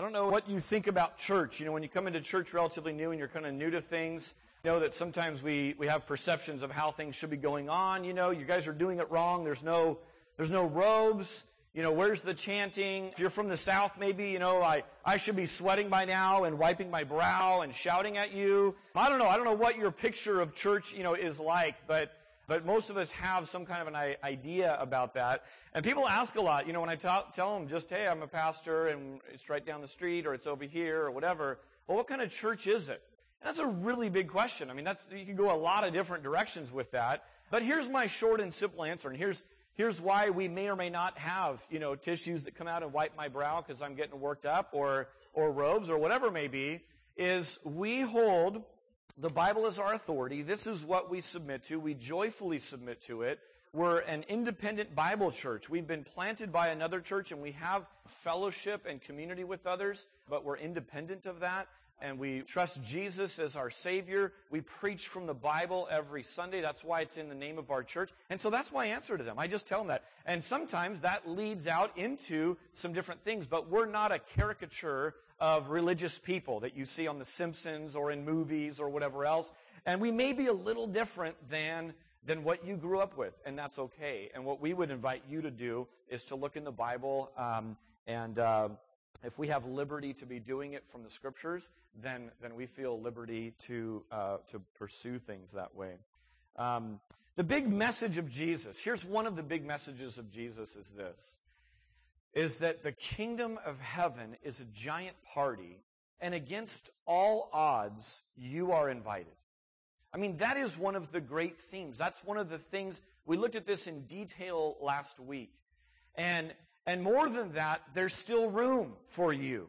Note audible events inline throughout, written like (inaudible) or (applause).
I don't know what you think about church. You know, when you come into church relatively new and you're kind of new to things, you know that sometimes we, we have perceptions of how things should be going on. You know, you guys are doing it wrong. There's no, there's no robes. You know, where's the chanting? If you're from the South, maybe, you know, I, I should be sweating by now and wiping my brow and shouting at you. I don't know. I don't know what your picture of church, you know, is like, but but most of us have some kind of an idea about that. And people ask a lot, you know, when I tell them just, hey, I'm a pastor and it's right down the street or it's over here or whatever. Well, what kind of church is it? And that's a really big question. I mean, that's, you can go a lot of different directions with that. But here's my short and simple answer. And here's, here's why we may or may not have, you know, tissues that come out and wipe my brow because I'm getting worked up or, or robes or whatever it may be, is we hold the Bible is our authority. This is what we submit to. We joyfully submit to it. We're an independent Bible church. We've been planted by another church and we have fellowship and community with others, but we're independent of that and we trust Jesus as our Savior. We preach from the Bible every Sunday. That's why it's in the name of our church. And so that's my answer to them. I just tell them that. And sometimes that leads out into some different things, but we're not a caricature of religious people that you see on The Simpsons or in movies or whatever else. And we may be a little different than than what you grew up with, and that's okay. And what we would invite you to do is to look in the Bible um, and uh, if we have liberty to be doing it from the scriptures, then then we feel liberty to uh, to pursue things that way. Um, the big message of Jesus. Here's one of the big messages of Jesus: is this is that the kingdom of heaven is a giant party, and against all odds, you are invited. I mean, that is one of the great themes. That's one of the things we looked at this in detail last week. And and more than that, there's still room for you.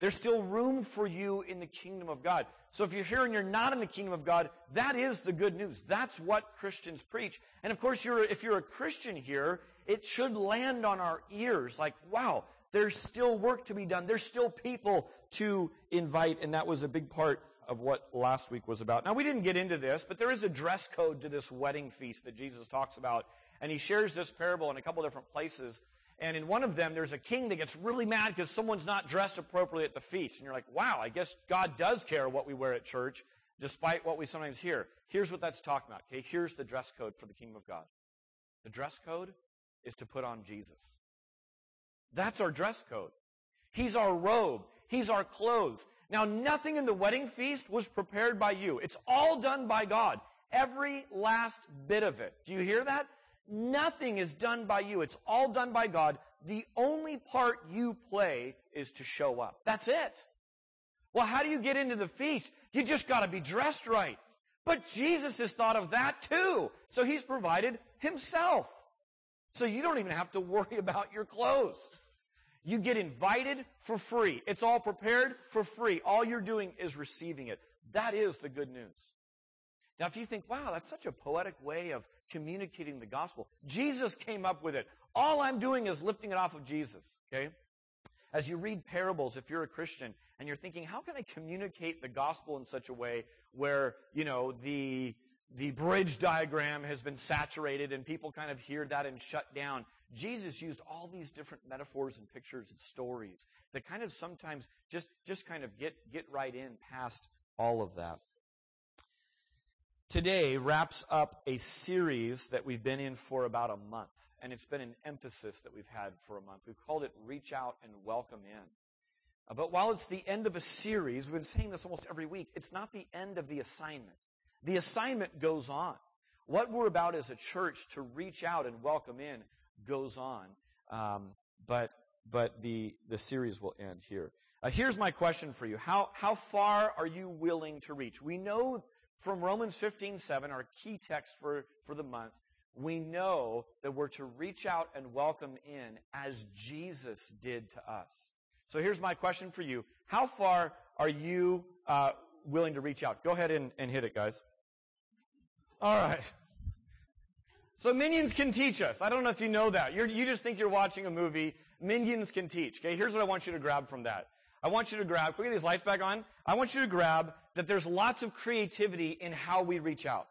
There's still room for you in the kingdom of God. So if you're here and you're not in the kingdom of God, that is the good news. That's what Christians preach. And of course, you're, if you're a Christian here, it should land on our ears like, wow, there's still work to be done. There's still people to invite. And that was a big part of what last week was about. Now, we didn't get into this, but there is a dress code to this wedding feast that Jesus talks about. And he shares this parable in a couple different places. And in one of them, there's a king that gets really mad because someone's not dressed appropriately at the feast. And you're like, wow, I guess God does care what we wear at church, despite what we sometimes hear. Here's what that's talking about. Okay, here's the dress code for the kingdom of God. The dress code is to put on Jesus. That's our dress code. He's our robe. He's our clothes. Now, nothing in the wedding feast was prepared by you. It's all done by God. Every last bit of it. Do you hear that? Nothing is done by you. It's all done by God. The only part you play is to show up. That's it. Well, how do you get into the feast? You just gotta be dressed right. But Jesus has thought of that too. So He's provided Himself. So you don't even have to worry (laughs) about your clothes. You get invited for free. It's all prepared for free. All you're doing is receiving it. That is the good news. Now, if you think, wow, that's such a poetic way of communicating the gospel, Jesus came up with it. All I'm doing is lifting it off of Jesus, okay? As you read parables, if you're a Christian and you're thinking, how can I communicate the gospel in such a way where, you know, the, the bridge diagram has been saturated and people kind of hear that and shut down. Jesus used all these different metaphors and pictures and stories that kind of sometimes just, just kind of get, get right in past all of that today wraps up a series that we've been in for about a month. And it's been an emphasis that we've had for a month. We've called it Reach Out and Welcome In. Uh, but while it's the end of a series, we've been saying this almost every week, it's not the end of the assignment. The assignment goes on. What we're about as a church to reach out and welcome in goes on. Um, but but the, the series will end here. Uh, here's my question for you. How, how far are you willing to reach? We know from Romans 15, 7, our key text for, for the month, we know that we're to reach out and welcome in as Jesus did to us. So here's my question for you. How far are you uh, willing to reach out? Go ahead and, and hit it, guys. All right. So minions can teach us. I don't know if you know that. You're, you just think you're watching a movie. Minions can teach. Okay, here's what I want you to grab from that. I want you to grab, can we get these lights back on? I want you to grab that there's lots of creativity in how we reach out.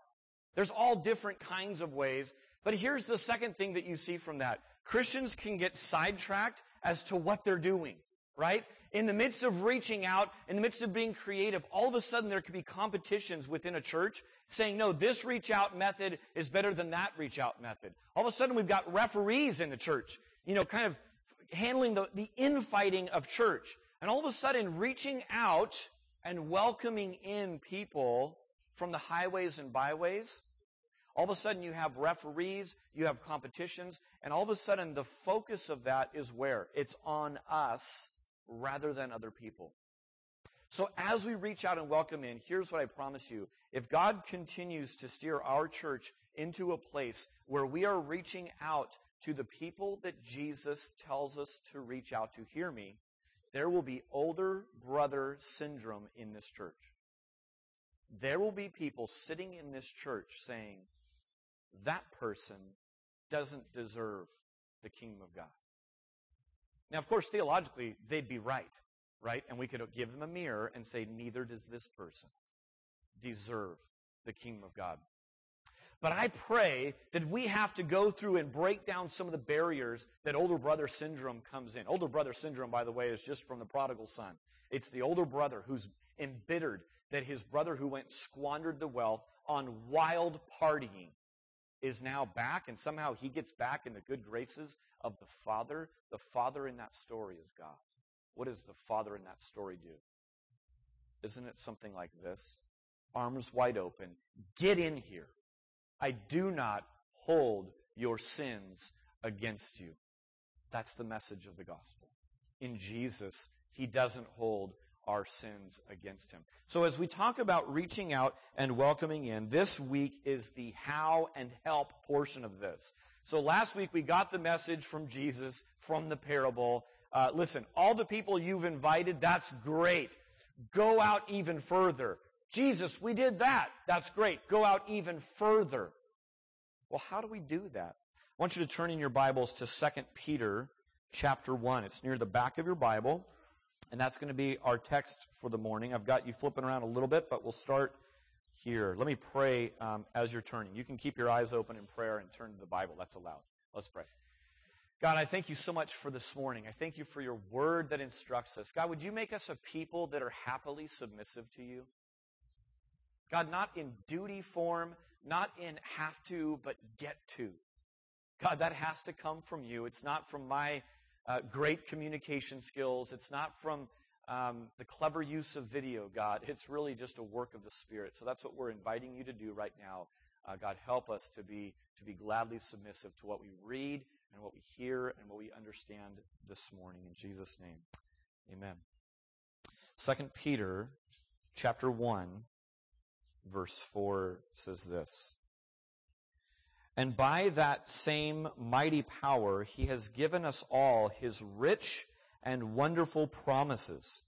There's all different kinds of ways. But here's the second thing that you see from that. Christians can get sidetracked as to what they're doing. right? In the midst of reaching out, in the midst of being creative, all of a sudden there could be competitions within a church saying, no, this reach out method is better than that reach out method. All of a sudden we've got referees in the church, you know, kind of handling the, the infighting of church. And all of a sudden reaching out and welcoming in people from the highways and byways all of a sudden you have referees, you have competitions, and all of a sudden the focus of that is where? It's on us rather than other people. So as we reach out and welcome in, here's what I promise you. If God continues to steer our church into a place where we are reaching out to the people that Jesus tells us to reach out to, hear me, there will be older brother syndrome in this church. There will be people sitting in this church saying, that person doesn't deserve the kingdom of God. Now, of course, theologically, they'd be right, right? And we could give them a mirror and say, neither does this person deserve the kingdom of God. But I pray that we have to go through and break down some of the barriers that older brother syndrome comes in. Older brother syndrome, by the way, is just from the prodigal son. It's the older brother who's embittered that his brother who went squandered the wealth on wild partying is now back, and somehow he gets back in the good graces of the Father. The Father in that story is God. What does the Father in that story do? Isn't it something like this? Arms wide open. Get in here. I do not hold your sins against you. That's the message of the gospel. In Jesus, he doesn't hold our sins against him. So as we talk about reaching out and welcoming in, this week is the how and help portion of this. So last week we got the message from Jesus from the parable. Uh, listen, all the people you've invited, that's great. Go out even further. Jesus, we did that. That's great. Go out even further. Well, how do we do that? I want you to turn in your Bibles to 2 Peter chapter 1. It's near the back of your Bible. And that's going to be our text for the morning. I've got you flipping around a little bit, but we'll start here. Let me pray um, as you're turning. You can keep your eyes open in prayer and turn to the Bible. That's allowed. Let's pray. God, I thank you so much for this morning. I thank you for your word that instructs us. God, would you make us a people that are happily submissive to you? God, not in duty form, not in have to, but get to. God, that has to come from you. It's not from my uh, great communication skills. It's not from um, the clever use of video, God. (laughs) It's really just a work of the Spirit. So that's what we're inviting you to do right now. Uh, God, help us to be to be gladly submissive to what we read and what we hear and what we understand this morning. In Jesus' name, Amen. Second Peter, chapter one, verse four says this. And by that same mighty power, he has given us all his rich and wonderful promises.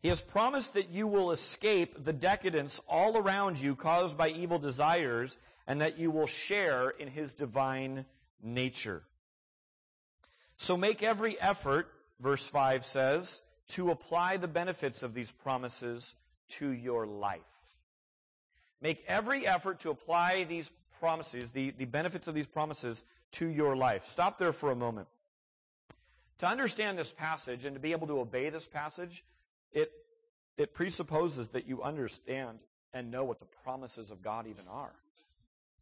He has promised that you will escape the decadence all around you caused by evil desires and that you will share in his divine nature. So make every effort, verse 5 says, to apply the benefits of these promises to your life. Make every effort to apply these promises, the, the benefits of these promises to your life. Stop there for a moment. To understand this passage and to be able to obey this passage, it, it presupposes that you understand and know what the promises of God even are.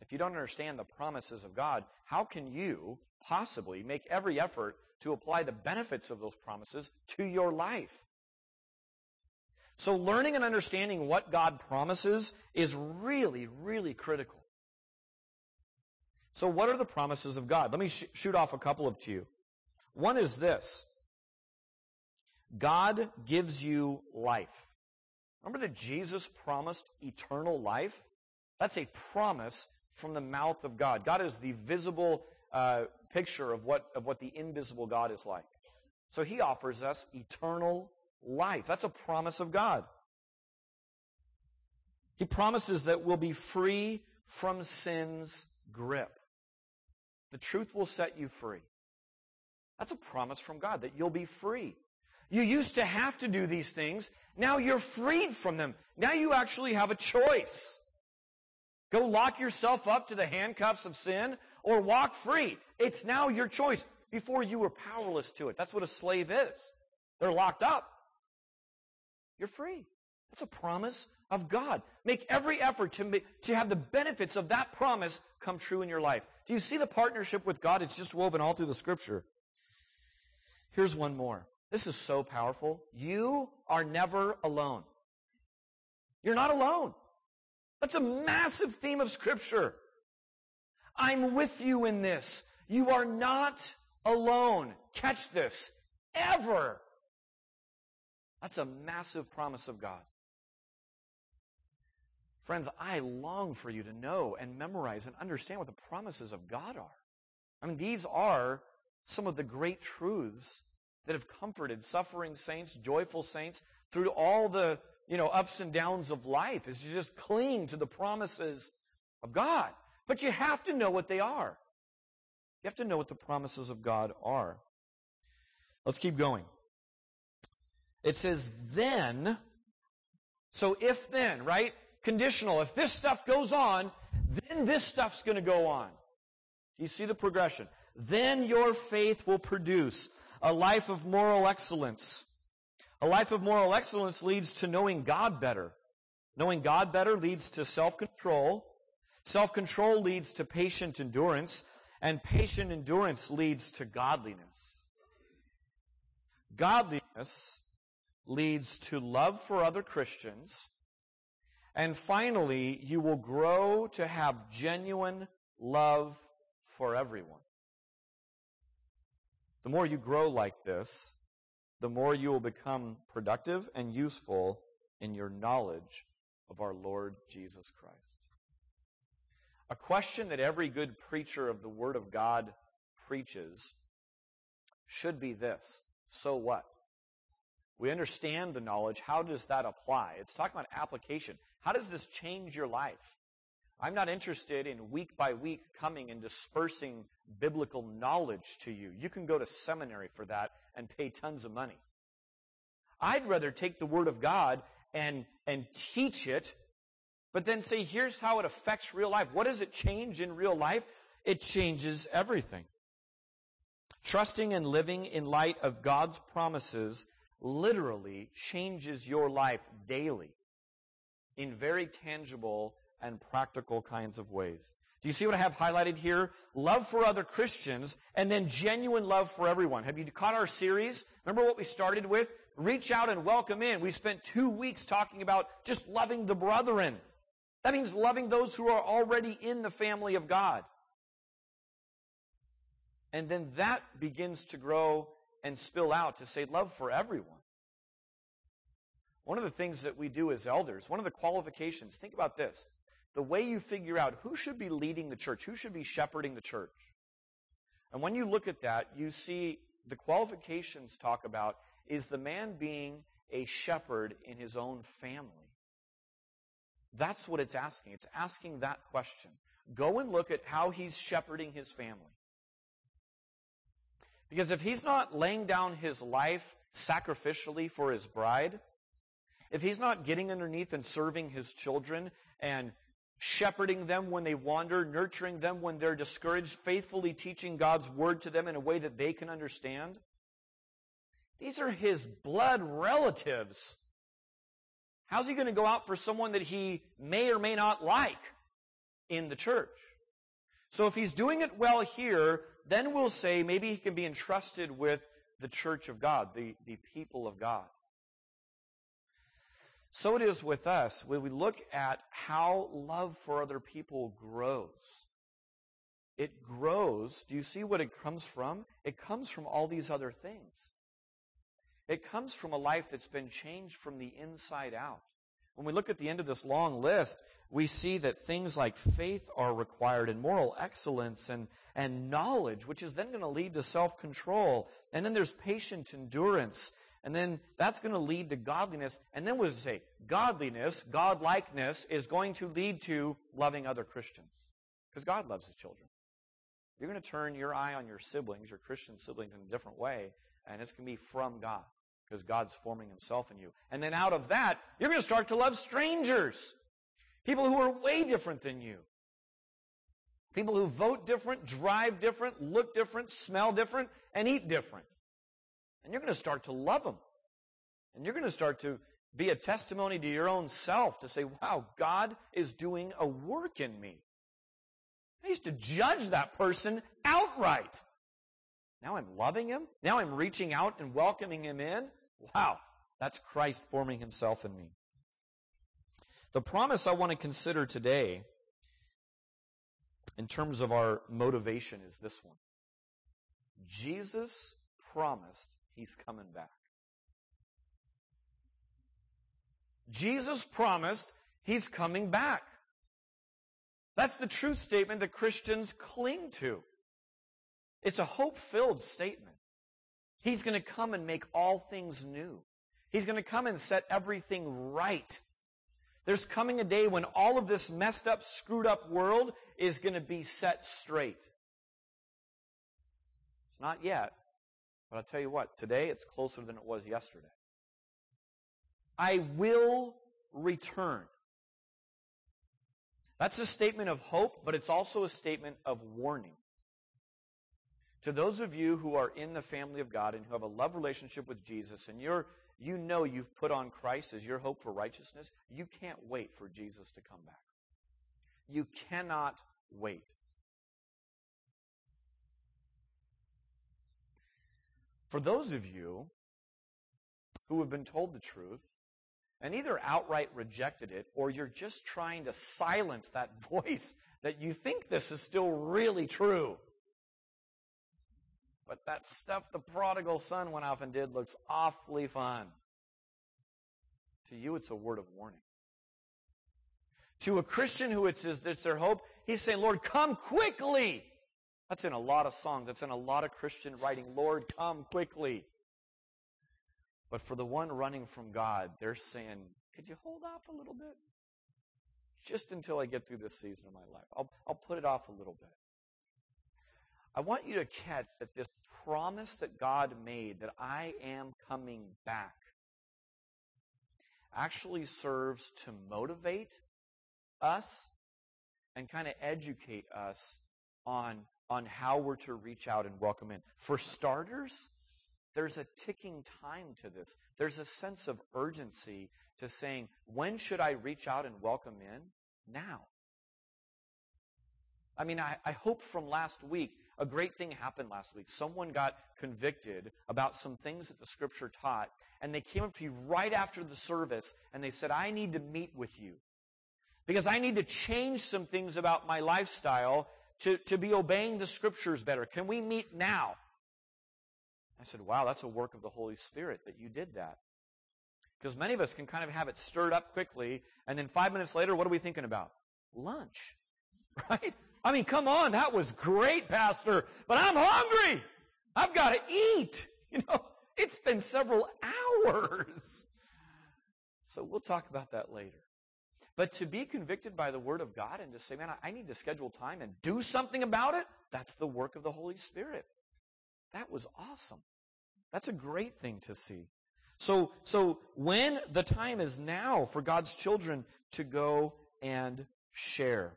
If you don't understand the promises of God, how can you possibly make every effort to apply the benefits of those promises to your life? So learning and understanding what God promises is really, really critical. So, what are the promises of God? Let me sh- shoot off a couple of to you. One is this God gives you life. Remember that Jesus promised eternal life? That's a promise from the mouth of God. God is the visible uh, picture of what, of what the invisible God is like. So he offers us eternal life. That's a promise of God. He promises that we'll be free from sin's grip. The truth will set you free. That's a promise from God that you'll be free. You used to have to do these things. Now you're freed from them. Now you actually have a choice. Go lock yourself up to the handcuffs of sin or walk free. It's now your choice. Before you were powerless to it. That's what a slave is. They're locked up. You're free. That's a promise of God. Make every effort to, make, to have the benefits of that promise come true in your life. Do you see the partnership with God? It's just woven all through the scripture. Here's one more. This is so powerful. You are never alone. You're not alone. That's a massive theme of scripture. I'm with you in this. You are not alone. Catch this. Ever. That's a massive promise of God. Friends, I long for you to know and memorize and understand what the promises of God are. I mean, these are some of the great truths that have comforted suffering saints, joyful saints through all the, you know, ups and downs of life is you just cling to the promises of God. But you have to know what they are. You have to know what the promises of God are. Let's keep going. It says, then, so if then, right? Conditional. If this stuff goes on, then this stuff's going to go on. You see the progression. Then your faith will produce a life of moral excellence. A life of moral excellence leads to knowing God better. Knowing God better leads to self-control. Self-control leads to patient endurance. And patient endurance leads to godliness. Godliness leads to love for other Christians. And finally, you will grow to have genuine love for everyone. The more you grow like this, the more you will become productive and useful in your knowledge of our Lord Jesus Christ. A question that every good preacher of the Word of God preaches should be this So what? We understand the knowledge. How does that apply? It's talking about application. How does this change your life? I'm not interested in week by week coming and dispersing biblical knowledge to you. You can go to seminary for that and pay tons of money. I'd rather take the Word of God and, and teach it, but then say, here's how it affects real life. What does it change in real life? It changes everything. Trusting and living in light of God's promises literally changes your life daily in very tangible and practical kinds of ways. Do you see what I have highlighted here? Love for other Christians and then genuine love for everyone. Have you caught our series? Remember what we started with? Reach out and welcome in. We spent two weeks talking about just loving the brethren. That means loving those who are already in the family of God. And then that begins to grow and spill out to say love for everyone. One of the things that we do as elders, one of the qualifications, think about this the way you figure out who should be leading the church, who should be shepherding the church. And when you look at that, you see the qualifications talk about is the man being a shepherd in his own family. That's what it's asking. It's asking that question. Go and look at how he's shepherding his family. Because if he's not laying down his life sacrificially for his bride, if he's not getting underneath and serving his children and shepherding them when they wander, nurturing them when they're discouraged, faithfully teaching God's word to them in a way that they can understand. These are his blood relatives. How's he going to go out for someone that he may or may not like in the church? So if he's doing it well here, then we'll say maybe he can be entrusted with the church of God, the, the people of God. So it is with us when we look at how love for other people grows. It grows. Do you see what it comes from? It comes from all these other things. It comes from a life that's been changed from the inside out. When we look at the end of this long list, we see that things like faith are required and moral excellence and, and knowledge, which is then going to lead to self-control. And then there's patient endurance and then that's going to lead to godliness. And then does say? Godliness, godlikeness, is going to lead to loving other Christians. Because God loves his children. You're going to turn your eye on your siblings, your Christian siblings, in a different way, and it's going to be from God. Because God's forming himself in you. And then out of that, you're going to start to love strangers. People who are way different than you. People who vote different, drive different, look different, smell different, and eat different. And you're going to start to love them And you're going to start to be a testimony to your own self to say, wow, God is doing a work in me. I used to judge that person outright. Now I'm loving him. Now I'm reaching out and welcoming him in. Wow, that's Christ forming himself in me. The promise I want to consider today in terms of our motivation is this one. Jesus promised he's coming back. Jesus promised he's coming back. That's the truth statement that Christians cling to. It's a hope filled statement. He's going to come and make all things new. He's going to come and set everything right. There's coming a day when all of this messed up, screwed up world is going to be set straight. It's not yet, but I'll tell you what, today it's closer than it was yesterday. I will return. That's a statement of hope, but it's also a statement of warning. To those of you who are in the family of God and who have a love relationship with Jesus and you're you know you've put on Christ as your hope for righteousness, you can't wait for Jesus to come back. You cannot wait. For those of you who have been told the truth and either outright rejected it or you're just trying to silence that (laughs) voice that you think this is still really true. But that stuff the prodigal son went off and did looks awfully fun. To you, it's a word of warning. To a Christian who it's, it's their hope, he's saying, Lord, come quickly. That's in a lot of songs. That's in a lot of Christian writing. Lord, come quickly. But for the one running from God, they're saying, could you hold off a little bit? Just until I get through this season of my life. I'll, I'll put it off a little bit. I want you to catch that this promise that God made that I am coming back actually serves to motivate us and kind of educate us on, on how we're to reach out and welcome in. For starters, there's a ticking time to this. There's a sense of urgency to saying, when should I reach out and welcome in? Now. I mean, I, I hope from last week, a great thing happened last week. Someone got convicted about some things that the scripture taught, and they came up to you right after the service and they said, I need to meet with you because I need to change some things about my lifestyle to, to be obeying the scriptures better. Can we meet now? I said, Wow, that's a work of the Holy Spirit that you did that. Because many of us can kind of have it stirred up quickly, and then five minutes later, what are we thinking about? Lunch. (laughs) Right? I mean, come on, that was great, Pastor, but I'm hungry. I've got to eat. (laughs) You know, it's been several hours. So we'll talk about that later. But to be convicted by the Word of God and to say, man, I need to schedule time and do something about it, that's the work of the Holy Spirit. That was awesome. That's a great thing to see. So, so when the time is now for God's children to go and share.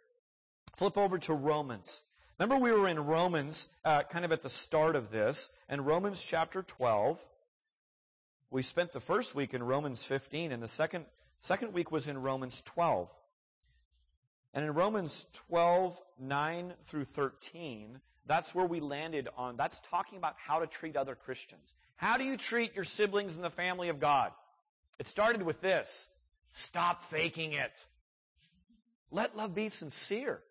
Flip over to Romans. Remember, we were in Romans uh, kind of at the start of this, and Romans chapter 12. We spent the first week in Romans 15, and the second, second week was in Romans 12. And in Romans 12, 9 through 13, that's where we landed on. That's talking about how to treat other Christians. How do you treat your siblings in the family of God? It started with this stop faking it. Let love be sincere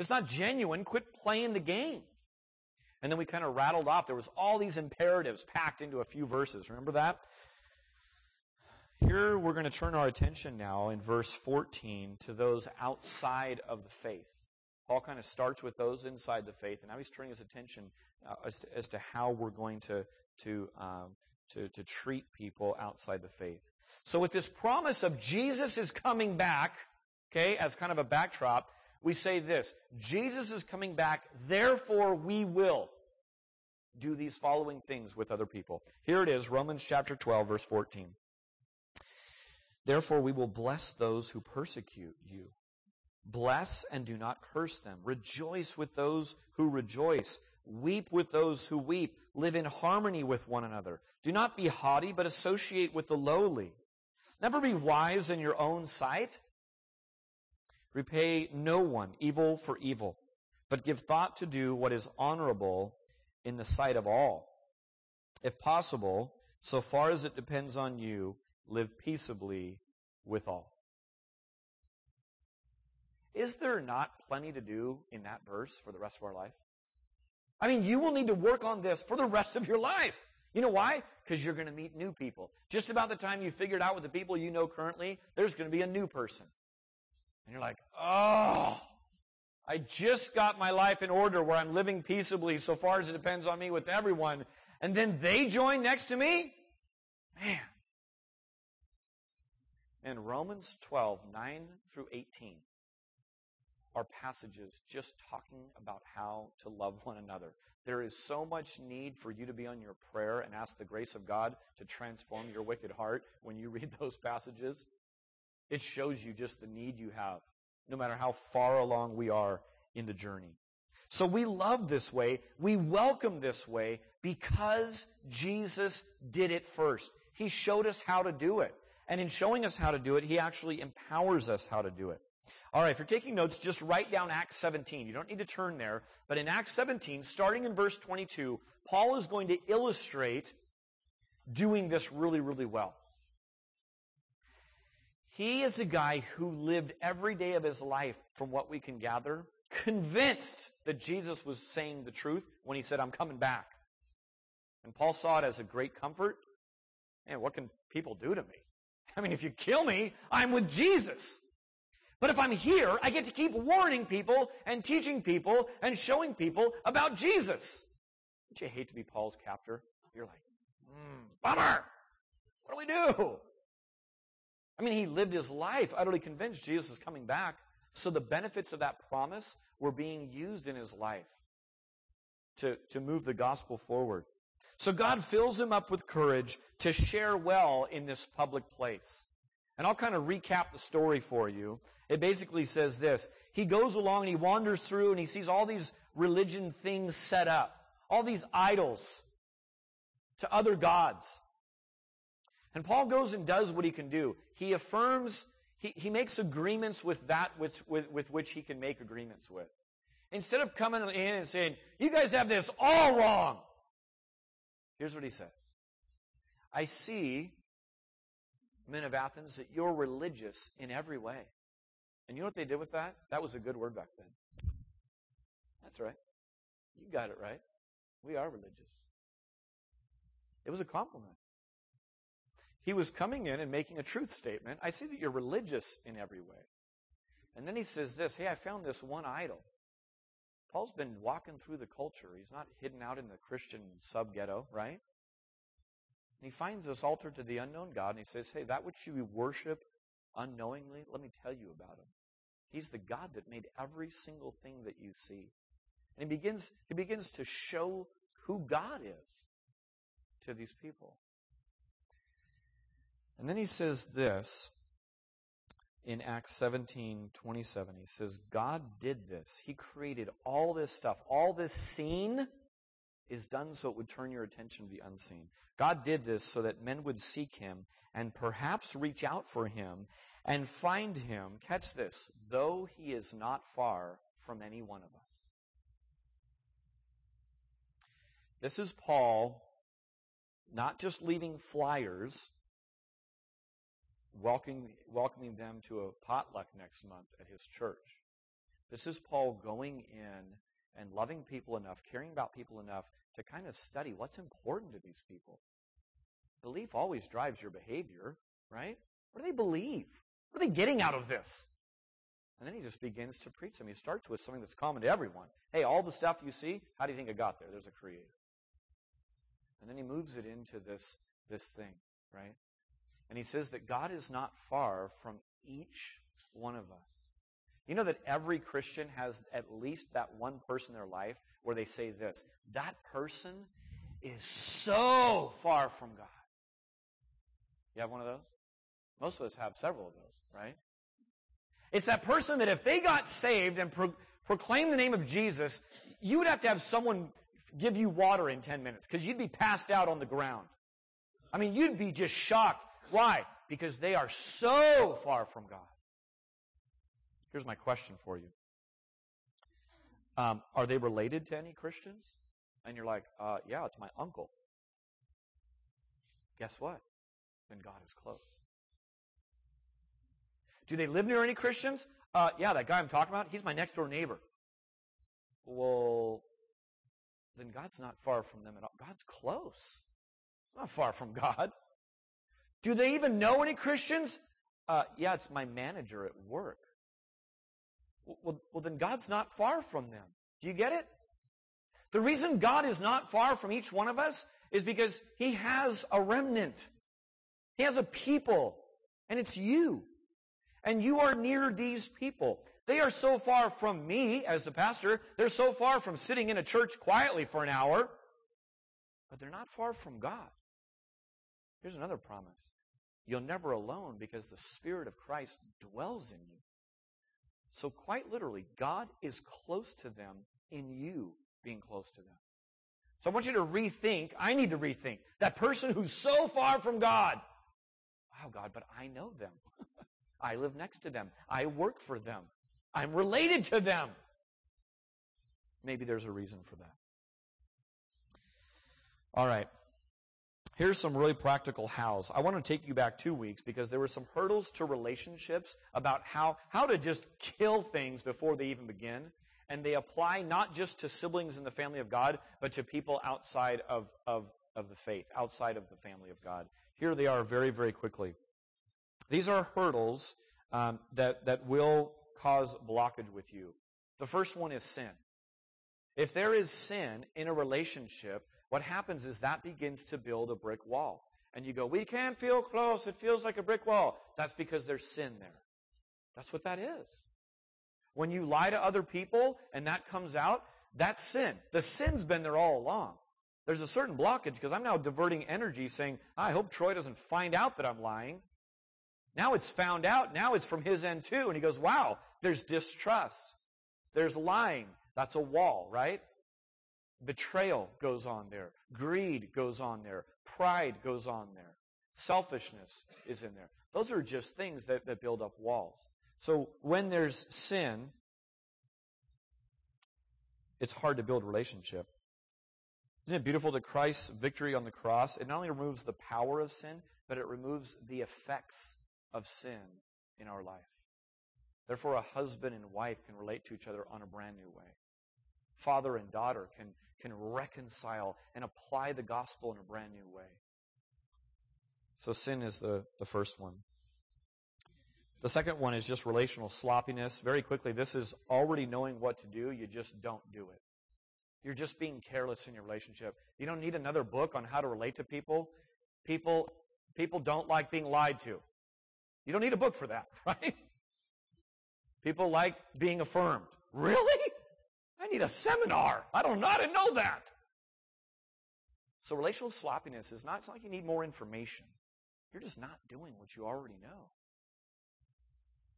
it's not genuine, quit playing the game. And then we kind of rattled off. There was all these imperatives packed into a few verses. Remember that? Here we're going to turn our attention now in verse 14 to those outside of the faith. Paul kind of starts with those inside the faith, and now he's turning his attention uh, as, to, as, to, how we're going to, to, um, to, to treat people outside the faith. So with this promise of Jesus is coming back, okay, as kind of a backdrop, we say this Jesus is coming back, therefore we will do these following things with other people. Here it is, Romans chapter 12, verse 14. Therefore we will bless those who persecute you. Bless and do not curse them. Rejoice with those who rejoice. Weep with those who weep. Live in harmony with one another. Do not be haughty, but associate with the lowly. Never be wise in your own sight. Repay no one evil for evil, but give thought to do what is honorable in the sight of all. If possible, so far as it depends on you, live peaceably with all. Is there not plenty to do in that verse for the rest of our life? I mean, you will need to work on this for the rest of your life. You know why? Because you're going to meet new people. Just about the time you figured out with the people you know currently, there's going to be a new person. And you're like, oh, I just got my life in order where I'm living peaceably so far as it depends on me with everyone. And then they join next to me? Man. And Romans 12, 9 through 18 are passages just talking about how to love one another. There is so much need for you to be on your prayer and ask the grace of God to transform your wicked heart when you read (laughs) those passages. It shows you just the need you have, no matter how far along we are in the journey. So we love this way. We welcome this way because Jesus did it first. He showed us how to do it. And in showing us how to do it, He actually empowers us how to do it. All right, if you're taking notes, just write down Acts 17. You don't need to turn there. But in Acts 17, starting in verse 22, Paul is going to illustrate doing this really, really well. He is a guy who lived every day of his life, from what we can gather, convinced that Jesus was saying the truth when he said, I'm coming back. And Paul saw it as a great comfort. And what can people do to me? I mean, if you kill me, I'm with Jesus. But if I'm here, I get to keep warning people and teaching people and showing people about Jesus. Don't you hate to be Paul's captor? You're like, mm, bummer. What do we do? I mean, he lived his life utterly convinced Jesus is coming back. So the benefits of that promise were being used in his life to, to move the gospel forward. So God fills him up with courage to share well in this public place. And I'll kind of recap the story for you. It basically says this. He goes along and he wanders through and he sees all these religion things set up. All these idols to other gods. And Paul goes and does what he can do. He affirms, he, he makes agreements with that which, with, with which he can make agreements with. Instead of coming in and saying, you guys have this all wrong. Here's what he says. I see men of Athens, that you're religious in every way. And you know what they did with that? That was a good word back then. That's right. You got it right. We are religious. It was a compliment. He was coming in and making a truth statement. I see that you're religious in every way. And then he says this Hey, I found this one idol. Paul's been walking through the culture. He's not hidden out in the Christian sub ghetto, right? And he finds this altar to the unknown God, and he says, Hey, that which you worship unknowingly, let me tell you about him. He's the God that made every single thing that you see. And he begins, he begins to show who God is to these people. And then he says this in Acts 17 27. He says, God did this. He created all this stuff, all this scene is done so it would turn your attention to the unseen. God did this so that men would seek him and perhaps reach out for him and find him, catch this, though he is not far from any one of us. This is Paul not just leaving flyers, welcoming, welcoming them to a potluck next month at his church. This is Paul going in and loving people enough, caring about people enough to kind of study what's important to these people. Belief always drives your behavior, right? What do they believe? What are they getting out of this? And then he just begins to preach them. He starts with something that's common to everyone. Hey, all the stuff you see, how do you think it got there? There's a creator. And then he moves it into this, this thing, right? And he says that God is not far from each one of us. You know that every Christian has at least that one person in their life where they say this that person is so far from God. You have one of those? Most of us have several of those, right? It's that person that if they got saved and pro- proclaimed the name of Jesus, you would have to have someone give you water in 10 minutes because you'd be passed out on the ground. I mean, you'd be just shocked. Why? Because they are so far from God. Here's my question for you um, Are they related to any Christians? And you're like, uh, yeah, it's my uncle. Guess what? Then God is close. Do they live near any Christians? Uh, yeah, that guy I'm talking about, he's my next door neighbor. Well, then God's not far from them at all. God's close. Not far from (laughs) God. Do they even know any Christians? Uh, yeah, it's my manager at work. Well, well, then God's not far from them. Do you get it? The reason God is not far from each one of us is because He has a remnant. He has a people, and it's you. And you are near these people. They are so far from me as the pastor. They're so far from sitting in a church quietly for an hour. But they're not far from God. Here's another promise. You're never alone because the Spirit of Christ dwells in you. So quite literally, God is close to them in you being close to them. So I want you to rethink. I need to rethink that person who's so far from God. Wow, God, but I know them. (laughs) I live next to them. I work for them. I'm related to them. Maybe there's a reason for that. All right. Here's some really practical hows. I want to take you back two weeks because there were some hurdles to relationships about how, how to just kill things before they even begin. And they apply not just to siblings in the family of God, but to people outside of, of, of the faith, outside of the family of God. Here they are very, very quickly. These are hurdles um, that, that will cause blockage with you. The first one is sin. If there is sin in a relationship, what happens is that begins to build a brick wall. And you go, we can't feel close. It feels like a brick wall. That's because there's sin there. That's what that is. When you lie to other people and that comes out, that's sin. The sin's been there all along. There's a certain blockage because I'm now diverting energy saying, I hope Troy doesn't find out that I'm lying. Now it's found out. Now it's from his end too. And he goes, wow, there's distrust. There's lying. That's a wall, right? Betrayal goes on there. Greed goes on there. Pride goes on there. Selfishness is in there. Those are just things that, that build up walls. So when there's sin, it's hard to build relationship. Isn't it beautiful that Christ's victory on the cross, it not only removes the power of sin, but it removes the effects of sin in our life. Therefore, a husband and wife can relate to each other on a brand new way. Father and daughter can, can reconcile and apply the gospel in a brand new way. So sin is the, the first one. The second one is just relational sloppiness. Very quickly, this is already knowing what to do, you just don't do it. You're just being careless in your relationship. You don't need another book on how to relate to people. People, people don't like being lied to. You don't need a book for that, (laughs) right? People like being affirmed. Really? Need a seminar. I don't know how to know that. So relational sloppiness is not, it's not like you need more information. You're just not doing what you already know.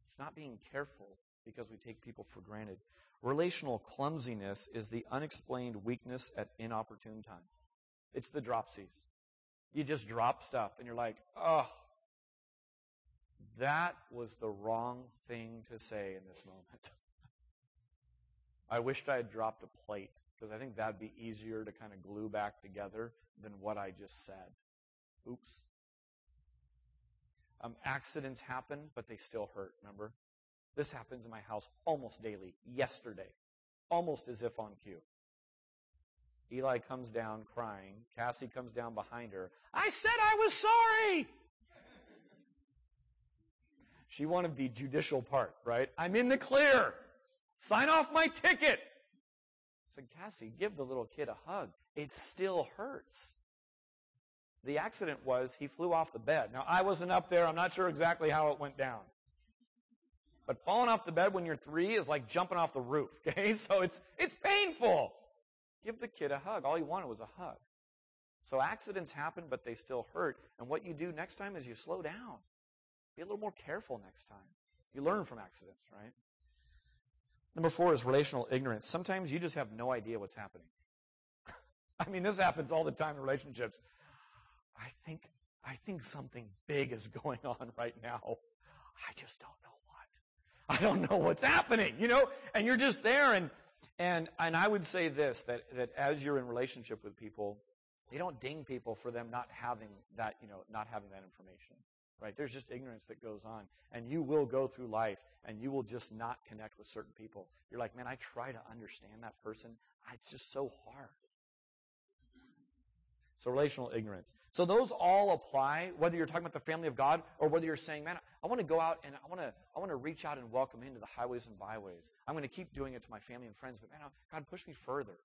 It's not being careful because we take people for granted. Relational clumsiness is the unexplained weakness at inopportune time. It's the dropsies. You just drop stuff and you're like, oh, that was the wrong thing to say in this moment. (laughs) I wished I had dropped a plate because I think that'd be easier to kind of glue back together than what I just said. Oops. Um, accidents happen, but they still hurt, remember? This happens in my house almost daily. Yesterday. Almost as if on cue. Eli comes down crying. Cassie comes down behind her. I said I was sorry! She wanted the judicial part, right? I'm in the clear. Sign off my ticket. I said, Cassie, give the little kid a hug. It still hurts. The accident was he flew off the bed. Now, I wasn't up there. I'm not sure exactly how it went down. But falling off the bed when you're three is like jumping off the roof, (laughs) okay? So it's, it's painful. Give the kid a hug. All he wanted was a hug. So accidents happen, but they still hurt. And what you do next time is you slow down. Be a little more careful next time. You learn from accidents, right? Number four is relational ignorance. Sometimes you just have no idea what's happening. (laughs) I mean, this happens all the time in relationships. I think, I think something big is (laughs) going on right now. I just don't know what. I don't know what's happening, you know? And you're just there and, and, and I would say this, that, that as you're in relationship with people, you don't ding people for them not having that, you know, not having that information. Right? There's just ignorance that goes on. And you will go through life and you will just not connect with certain people. You're like, man, I try to understand that person. It's just so hard. So relational ignorance. So those all apply, whether you're talking about the family of God or whether you're saying, man, I want to go out and I want to, I want to reach out and welcome into the highways and byways. I'm going to keep doing it to my family and friends, but man, God, push me further.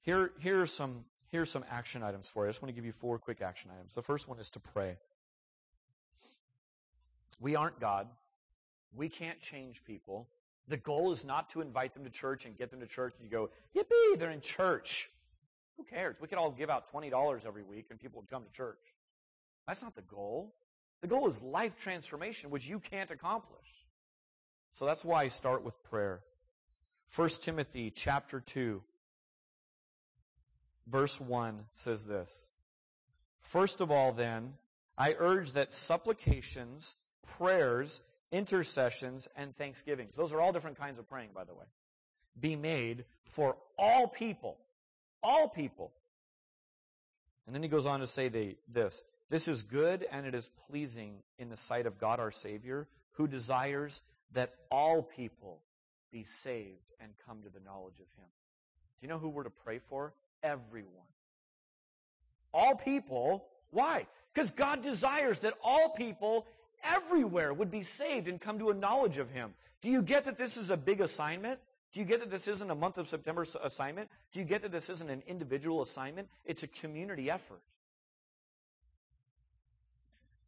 Here, here are some, here's some action items for you. I just want to give you four quick action items. The first one is to pray. We aren't God. We can't change people. The goal is not to invite them to church and get them to church and you go, yippee, they're in church. Who cares? We could all give out $20 every week and people would come to church. That's not the goal. The goal is life transformation, which you can't accomplish. So that's why I start with prayer. 1 Timothy chapter 2, verse 1 says this. First of all, then, I urge that supplications, prayers, intercessions, and thanksgivings, those are all different kinds of praying, by the way, be made for all people all people. And then he goes on to say they, this This is good and it is pleasing in the sight of God our Savior, who desires that all people be saved and come to the knowledge of Him. Do you know who we're to pray for? Everyone. All people. Why? Because God desires that all people everywhere would be saved and come to a knowledge of Him. Do you get that this is a big assignment? Do you get that this isn't a month of September assignment? Do you get that this isn't an individual assignment? It's a community effort.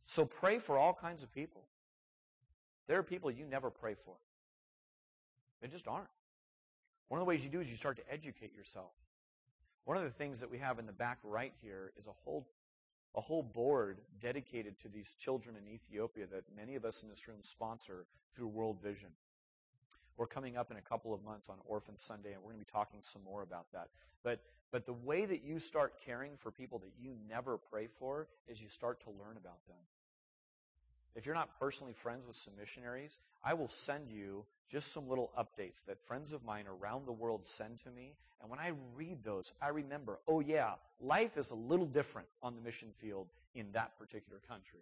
So pray for all kinds of people. There are people you never pray for. They just aren't. One of the ways you do is you start to educate yourself. One of the things that we have in the back right here is a whole a whole board dedicated to these children in Ethiopia that many of us in this room sponsor through World Vision. We're coming up in a couple of months on Orphan Sunday, and we're going to be talking some more about that. But, but the way that you start caring for people that you never pray for is you start to learn about them. If you're not personally friends with some missionaries, I will send you just some little updates that friends of mine around the world send to me. And when I read those, I remember, oh yeah, life is a little different on the mission field in that particular country.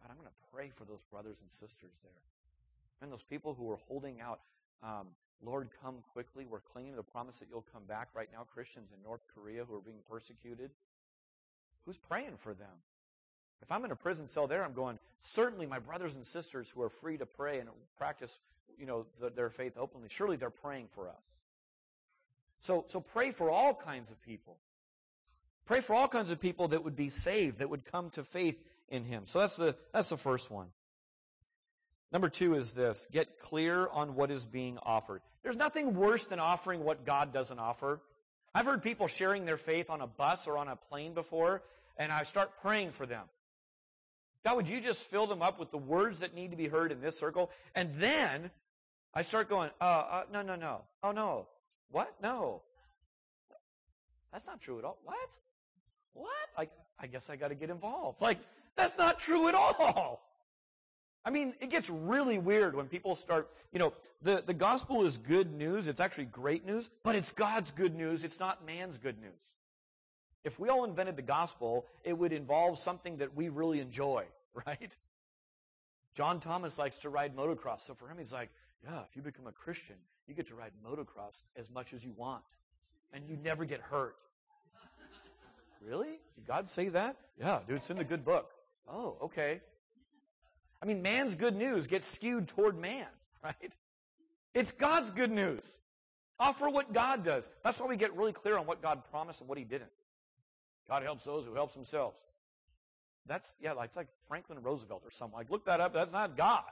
God, I'm going to pray for those brothers and sisters there. And those people who are holding out, um, Lord, come quickly. We're clinging to the promise that you'll come back right now. Christians in North Korea who are being persecuted. Who's praying for them? If I'm in a prison cell there, I'm going, certainly my brothers and sisters who are free to pray and practice, you know, the, their faith openly, surely they're praying for us. So, so pray for all kinds of people. Pray for all kinds of people that would be saved, that would come to faith in Him. So that's the, that's the first one. Number two is this get clear on what is being offered. There's nothing worse than offering what God doesn't offer. I've heard people sharing their faith on a bus or on a plane before, and I start praying for them. God, would you just fill them up with the words that need to be heard in this circle? And then I start going, uh, uh no, no, no. Oh, no. What? No. That's not true at all. What? What? Like, I guess I got to get involved. Like, that's not true at all. I mean, it gets really weird when people start, you know, the, the gospel is good news. It's actually great news, but it's God's good news. It's not man's good news. If we all invented the gospel, it would involve something that we really enjoy, (laughs) right? John Thomas likes to ride motocross. So for him, he's like, yeah, if you become a Christian, you get to ride motocross as much as you want. And you never get hurt. (laughs) really? Did God say that? Yeah, dude, it's in the good book. Oh, okay. I mean, man's good news gets skewed toward man, (laughs) right? It's God's good news. Offer what God does. That's why we get really clear on what God promised and what He didn't. God helps those who helps themselves. That's, yeah, like, it's like Franklin Roosevelt or something. Like, look that up. That's not God.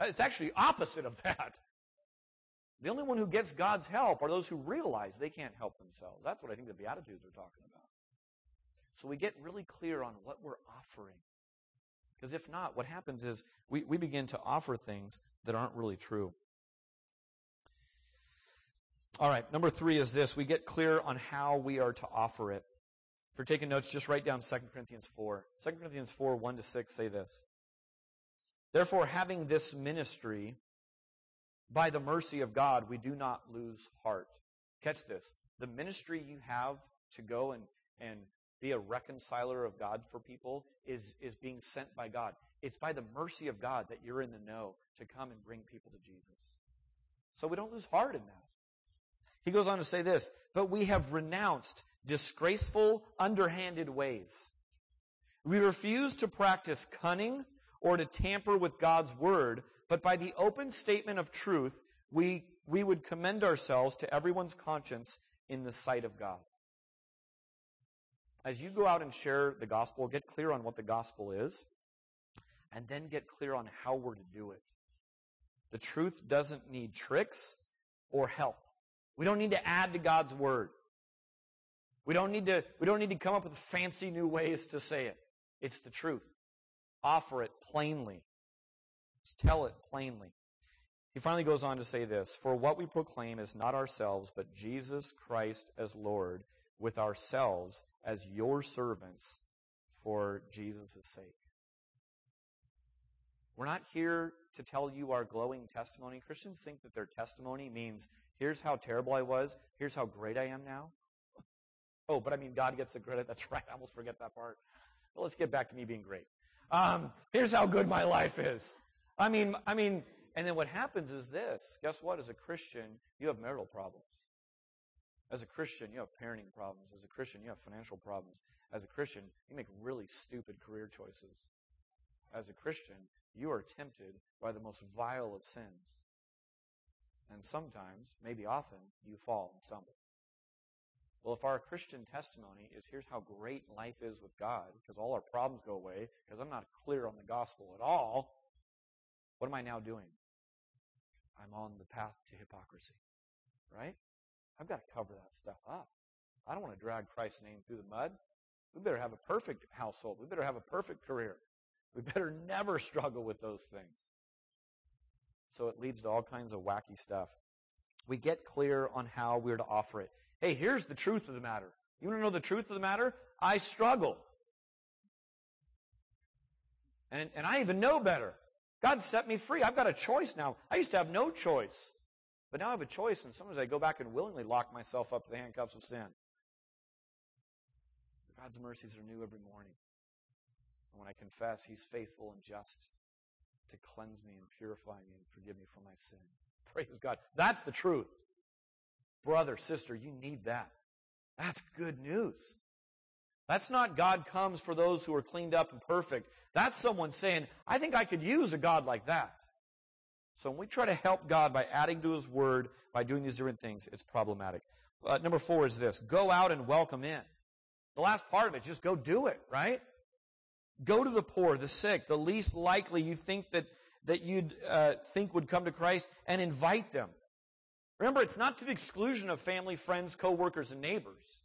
It's actually opposite of (laughs) that. The only one who gets God's help are those who realize they can't help themselves. That's what I think the Beatitudes are talking about. So we get really clear on what we're offering. Because if not, what happens is we, we begin to offer things that aren't really true. All right, number three is this. We get clear on how we are to offer it. You're taking notes, just write down 2 Corinthians 4. 2 Corinthians 4, 1 to 6 say this. Therefore, having this ministry, by the mercy of God, we do not lose heart. Catch this. The ministry you have to go and, and be a reconciler of God for people is, is being sent by God. It's by the mercy of God that you're in the know to come and bring people to Jesus. So we don't lose heart in that. He goes on to say this, but we have renounced disgraceful, underhanded ways. We refuse to practice cunning or to tamper with God's word, but by the open statement of truth, we, we would commend ourselves to everyone's conscience in the sight of God. As you go out and share the gospel, get clear on what the gospel is, and then get clear on how we're to do it. The truth doesn't need tricks or help. We don't need to add to God's word. We don't need to, we don't need to come up with fancy new ways to say it. It's the truth. Offer it plainly. Just tell it plainly. He finally goes on to say this For what we proclaim is not ourselves, but Jesus Christ as Lord, with ourselves as your servants for Jesus' sake. We're not here to tell you our glowing testimony. Christians think that their testimony means here's how terrible I was, here's how great I am now. Oh, but I mean, God gets the credit. That's (laughs) right. I almost forget that part. Well, let's get back to me being great. Um, here's how good my life is. I mean, I mean, and then what happens is this. Guess what? As a Christian, you have marital problems. As a Christian, you have parenting problems. As a Christian, you have financial problems. As a Christian, you make really stupid career choices. As a Christian, you are tempted by the most vile of sins. And sometimes, maybe often, you fall and stumble. Well, if our Christian testimony is here's how great life is with God, because all our problems go away, because I'm not clear on the gospel at all, what am I now doing? I'm on the path to hypocrisy. Right? I've got to cover that stuff up. I don't want to drag Christ's name through the mud. We better have a perfect household. We better have a perfect career. We better never struggle with those things. So it leads to all kinds of wacky stuff. We get clear on how we're to offer it. Hey, here's the truth of the matter. You want to know the truth of the matter? I struggle. And, and I even know better. God set me free. I've got a choice now. I used to have no choice. But now I have a choice, and sometimes I go back and willingly lock myself up to the handcuffs of sin. God's mercies are new every morning. And when I confess, He's faithful and just to cleanse me and purify me and forgive me for my sin. (laughs) Praise God. That's the truth. Brother, sister, you need that. That's good news. That's not God comes for those who are cleaned up and perfect. That's someone saying, I think I could use a God like that. So when we try to help God by adding to His Word, by doing these different things, it's problematic. Uh, number four is this go out and welcome in. The last part of it, just go do it, right? Go to the poor, the sick, the least likely you think that, that you'd uh, think would come to Christ and invite them. Remember, it's not to the exclusion of family, friends, coworkers, and neighbors.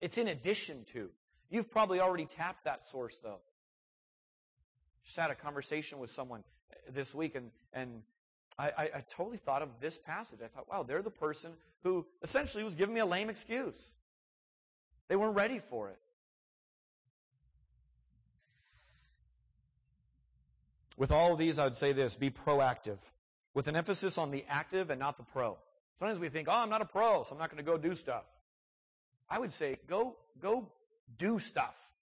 It's in addition to. You've probably already tapped that source, though. Just had a conversation with someone this week, and, and I, I, I totally thought of this passage. I thought, wow, they're the person who essentially was giving me a lame excuse. They weren't ready for it. With all of these, I would say this be proactive, with an emphasis on the active and not the pro. Sometimes we think, oh, I'm not a pro, so I'm not going to go do stuff. I would say, go, go do stuff.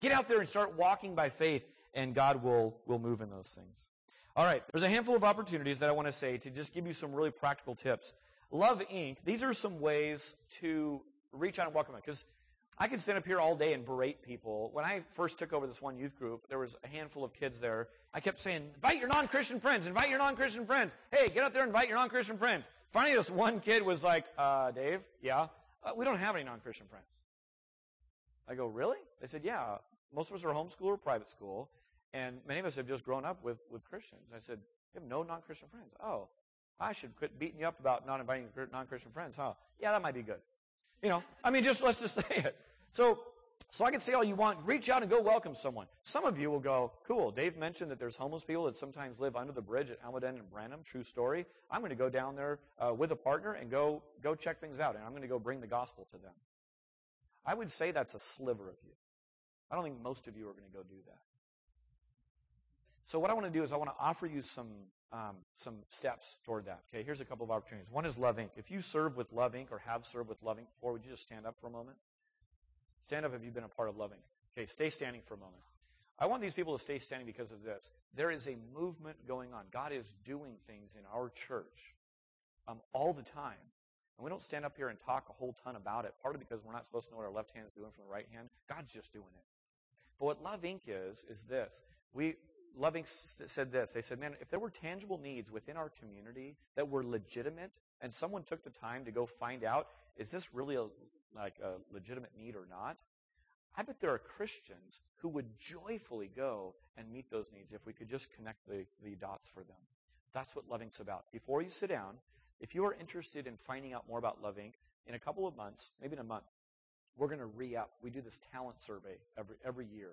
Get out there and start walking by faith, and God will, will move in those things. All right, there's a handful of opportunities that I want to say to just give you some really practical tips. Love Inc., these are some ways to reach out and welcome them. Because I could stand up here all day and berate people. When I first took over this one youth group, there was a handful of kids there. I kept saying, invite your non-Christian friends, invite your non-Christian friends. Hey, get out there and invite your non-Christian friends. Finally, this one kid was like, uh, Dave, yeah, uh, we don't have any non-Christian friends. I go, really? They said, yeah. Most of us are homeschool or private school, and many of us have just grown up with, with Christians. I said, you have no non-Christian friends. Oh, I should quit beating you up about not inviting non-Christian friends, huh? Yeah, that might be good. You know, I mean, just let's just (laughs) say it. So, So I can say all you want, reach out and go welcome someone. Some of you will go, cool, Dave mentioned that there's homeless people that sometimes live under the bridge at Almaden and Branham, true story. I'm going to go down there uh, with a partner and go, go check things out, and I'm going to go bring the gospel to them. I would say that's a sliver of you. I don't think most of you are going to go do that. So what I want to do is I want to offer you some um, some steps toward that. Okay, here's a couple of opportunities. One is Love Inc. If you serve with Love Inc. or have served with Love Inc. before, would you just stand up for a moment? Stand up if you've been a part of loving. Okay, stay standing for a moment. I want these people to stay standing because of this. There is a movement going on. God is doing things in our church um, all the time. And we don't stand up here and talk a whole ton about it, partly because we're not supposed to know what our left hand is doing from the right hand. God's just doing it. But what Love Inc. is, is this. We, Love Inc. said this. They said, man, if there were tangible needs within our community that were legitimate, and someone took the time to go find out, is this really a, like a legitimate need or not, I bet there are Christians who would joyfully go and meet those needs if we could just connect the, the dots for them. That's what Love Inc.'s about. Before you sit down, if you are interested in finding out more about Loving, in a couple of months, maybe in a month, we're going to re-up. We do this talent survey every, every year.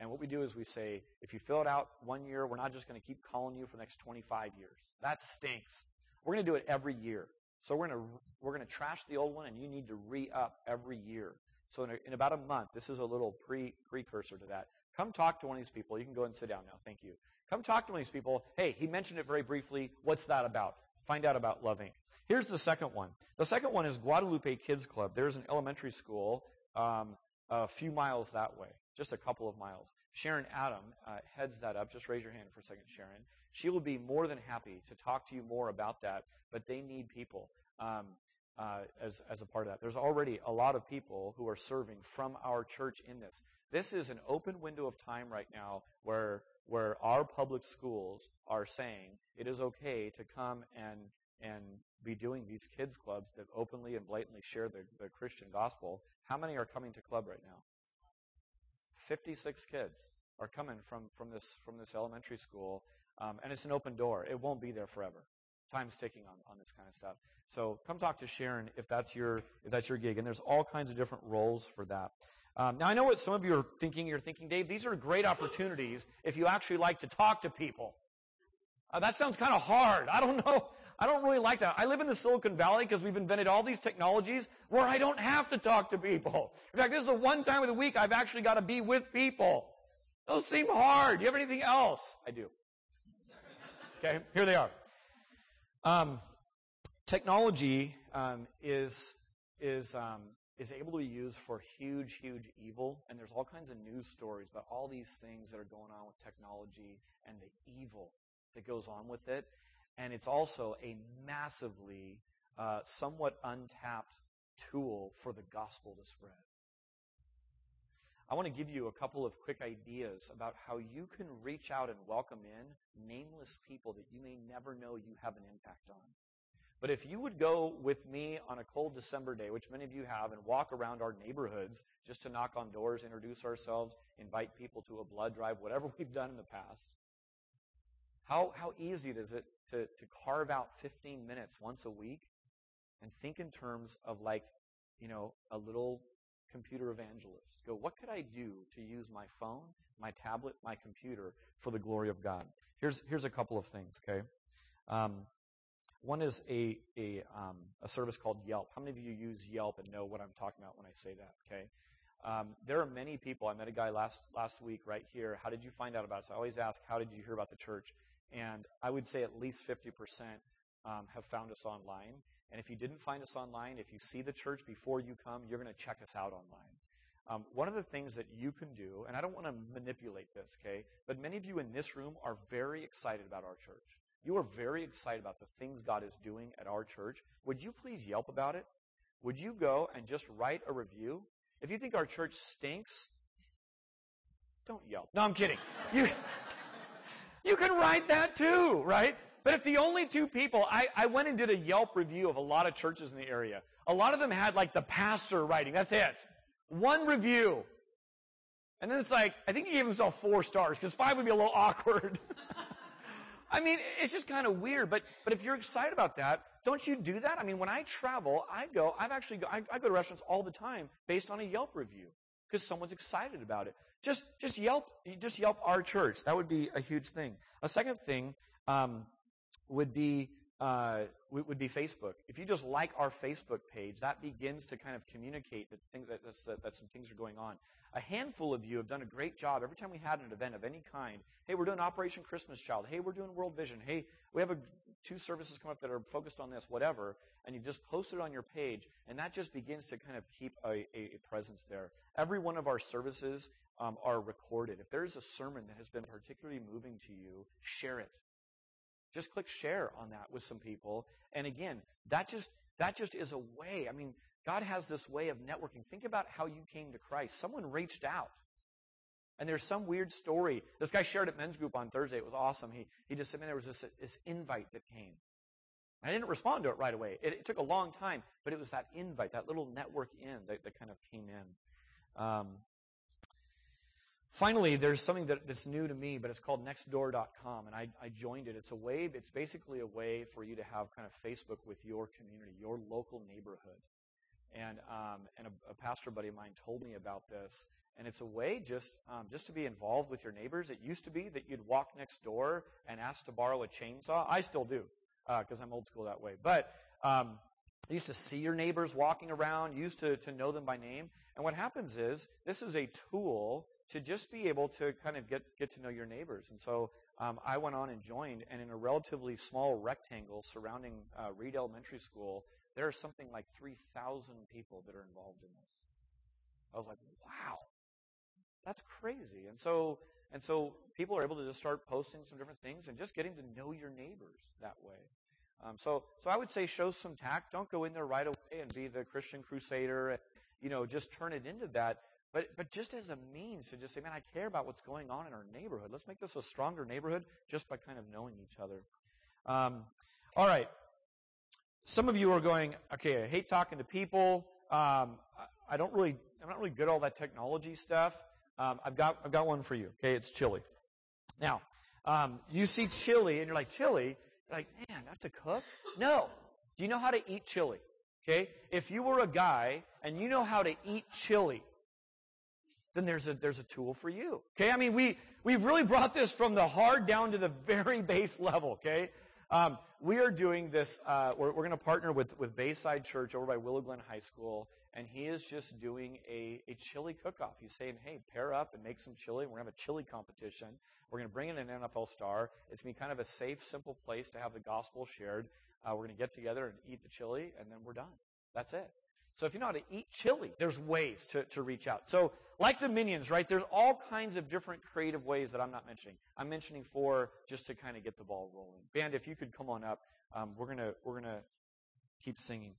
And what we do is we say, if you fill it out one year, we're not just going to keep calling you for the next 25 years. That stinks. We're going to do it every year. So we're going to, we're going to trash the old one and you need to re-up every year. So in, a, in about a month, this is a little pre, precursor to that. Come talk to one of these people. You can go and sit down now. Thank you. Come talk to one of these people. Hey, he mentioned it very briefly. What's that about? Find out about Love Inc. Here's the second one. The second one is Guadalupe Kids Club. There's an elementary school um, a few miles that way, just a couple of miles. Sharon Adam uh, heads that up. Just raise your hand for a second, Sharon. She will be more than happy to talk to you more about that, but they need people um, uh, as, as a part of that. There's already a lot of people who are serving from our church in this. This is an open window of time right now where, where our public schools are saying it is okay to come and, and be doing these kids clubs that openly and blatantly share the, the Christian gospel. How many are coming to club right now? 56 kids are coming from, from this, from this elementary school. Um, and it's an open door. It won't be there forever time's ticking on, on this kind of stuff. So come talk to Sharon if that's your if that's your gig. And there's all kinds of different roles for that. Um, now I know what some of you are thinking. You're thinking, Dave, these are great opportunities if you actually like to talk to people. Uh, that sounds kind of hard. I don't (laughs) know. I don't really like that. I live in the Silicon Valley because we've invented all these technologies where I don't have to talk to people. In fact, this is the one time of the week I've actually got to be with people. Those seem hard. Do you have anything else? I do. Okay, here they are. Um, technology um, is is um, is able to be used for huge, huge evil, and there's all kinds of news stories about all these things that are going on with technology and the evil that goes on with it, and it's also a massively, uh, somewhat untapped tool for the gospel to spread. I want to give you a couple of quick ideas about how you can reach out and welcome in nameless people that you may never know you have an impact on. But if you would go with me on a cold December day, which many of you have, and walk around our neighborhoods just to knock on doors, introduce ourselves, invite people to a blood drive, whatever (laughs) we've done in the past, how, how easy is it to, to carve out 15 minutes once a week and think in terms of like, you know, a little computer evangelist. Go, what could I do to use my phone, my tablet, my computer for the glory of God? Here's, here's a couple of things, okay? Um, one is a, a, um, a service called Yelp. How many of you use Yelp and know what I'm talking about when I say that, okay? Um, there are many people. I met a guy last, last week right here. How did you find out about us? I always ask, how did you hear about the church? And I would say at least 50% um, have found us online. And if you didn't find us online, if you see the church before you come, you're going to check us out online. Um, one of the things that you can do, and I don't want to manipulate this, okay, but many of you in this room are very excited about our church. You are very excited about the things God is doing at our church. Would you please Yelp about it? Would you go and just write a review? If you think our church stinks, don't Yelp. No, I'm kidding. You, you can write that too, right? But if the only two people, I, I went and did a Yelp review of a lot of churches in the area. A lot of them had like the pastor writing. That's it. One review. And then it's like, I think he gave himself four stars because five would be a little (laughs) awkward. (laughs) I mean, it's just kind of weird. But, but if you're excited about that, don't you do that? I mean, when I travel, I go, I've actually, go, I, I go to restaurants all the time based on a Yelp review. because someone's excited about it. Just, just Yelp, just Yelp our church. That would be a huge thing. A second thing um, would be uh, would be Facebook. If you just like our Facebook page, that begins to kind of communicate that, thing, that, that, that, some things are going on. A handful of you have done a great job. Every time we had an event of any kind, hey, we're doing Operation Christmas Child. Hey, we're doing World Vision. Hey, we have a, two services come up that are focused on this, whatever. And you just post it on your page, and that just begins to kind of keep a, a, a presence there. Every one of our services um, are recorded. If there's a sermon that has been particularly moving to you, share it. Just click share on that with some people. And again, that just that just is a way. I mean, God has this way of networking. Think about how you came to Christ. Someone reached out. And there's some weird story. This guy shared at men's group on Thursday. It was awesome. He, he just said, man, there was this, this invite that came. I didn't respond to it right away. It, it, took a long time, but it was that invite, that little network in that, that kind of came in. Um, Finally, there's something that, that's new to me, but it's called nextdoor.com, and I, I joined it. It's a way, it's basically a way for you to have kind of Facebook with your community, your local neighborhood. And, um, and a, a, pastor buddy of mine told me about this, and it's a way just, um, just to be involved with your neighbors. It used to be that you'd walk next door and ask to borrow a chainsaw. I still do, because uh, I'm old school that way. But um, you used to see your neighbors walking around, used to, to know them by name. And what happens is, this is a tool to just be able to kind of get, get to know your neighbors. And so um, I went on and joined, and in a relatively small rectangle surrounding uh, Reed Elementary School, there are something like 3,000 people that are involved in this. I was like, wow, that's crazy. And so, and so people are able to just start posting some different things and just getting to know your neighbors that way. Um, so, so I would say show some tact. Don't go in there right away and be the Christian crusader and, you know, just turn it into that. But, but just as a means to just say, man, I care about what's going on in our neighborhood. Let's make this a stronger neighborhood just by kind of knowing each other. Um, all right. Some of you are going, okay, I hate talking to people. Um, I don't really, I'm not really good at all that technology stuff. Um, I've got, I've got one for you. Okay, it's chili. Now, um, you see chili and you're like, chili? You're like, man, I have to cook? No. Do you know how to eat chili? Okay? If you were a guy and you know how to eat chili, then there's a, there's a tool for you. Okay? I mean, we, we've really brought this from the hard down to the very base level, okay? Um, we are doing this, uh, we're, we're going to partner with, with Bayside Church over by Willow Glen High School, and he is just doing a, a chili cook-off. He's saying, hey, pair up and make some chili. We're going to have a chili competition. We're going to bring in an NFL star. It's going to be kind of a safe, simple place to have the gospel shared. Uh, we're going to get together and eat the chili, and then we're done. That's it. So if you know how to eat chili, there's ways to, to reach out. So like the minions, right, there's all kinds of different creative ways that I'm not mentioning. I'm mentioning four just to kind of get the ball rolling. Band, if you could come on up, um, we're gonna we're gonna keep singing.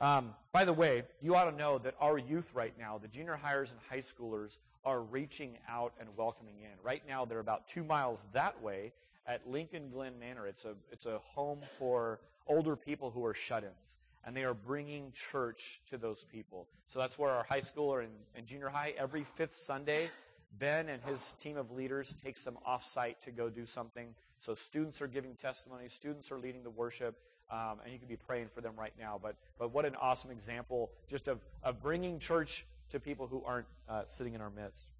Um, by the way, you ought to know that our youth right now, the junior hires and high schoolers, are reaching out and welcoming in. Right now, they're about two miles that way at Lincoln Glen Manor. It's a it's a home for older people who are shut-ins and they are bringing church to those people. So that's where our high schooler and, junior high, every fifth Sunday, Ben and his team of leaders takes them off site to go do something. So students are giving testimony, students are leading the worship, um, and you can be praying for them right now. But, but what an awesome example just of, of bringing church to people who aren't uh, sitting in our midst.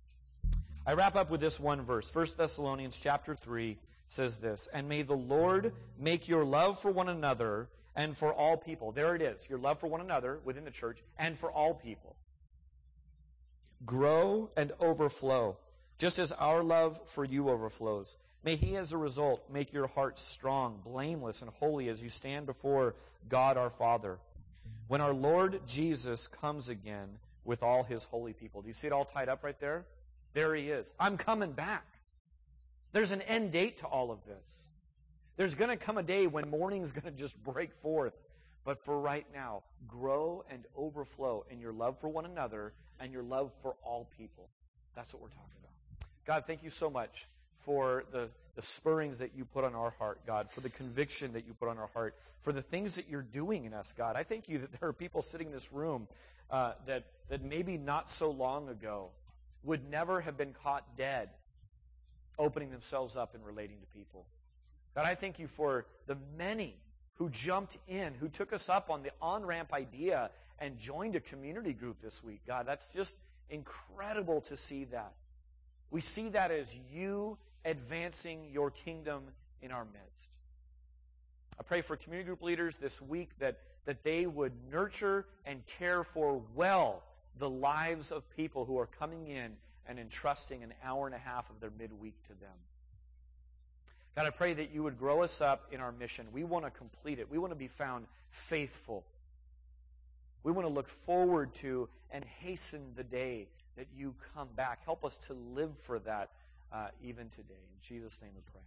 I wrap up with this one verse. 1 Thessalonians chapter 3 says this, And may the Lord make your love for one another and for all people. There it is. Your love for one another within the church and for all people. Grow and overflow, just as our love for you overflows. May He, as a result, make your hearts strong, blameless, and holy as you stand before God our Father. When our Lord Jesus comes again with all His holy people. Do you see it all tied up right there? There He is. I'm coming back. There's an end date to all of this. There's going to come a day when mourning's (laughs) going to just break forth. But for right now, grow and overflow in your love for one another and your love for all people. That's what we're talking about. God, thank you so much for the, the spurrings that you put on our heart, God, for the conviction that you put on our heart, for the things that you're doing in us, God. I thank you that there are people sitting in this room uh, that, that maybe not so long ago would never have been caught dead opening themselves up and relating to people. God, I thank you for the many who jumped in, who took us up on the on ramp idea and joined a community group this week. God, that's just, incredible to see that. We see that as you advancing your kingdom in our midst. I pray for community group leaders this week that, that they would nurture and care for well the lives of people who are coming in and entrusting an hour and a half of their midweek to them. God, I pray that you would grow us up in our mission. We want to complete it. We want to be found faithful. We want to look forward to and hasten the day that you come back. Help us to live for that uh, even today. In Jesus' name we pray.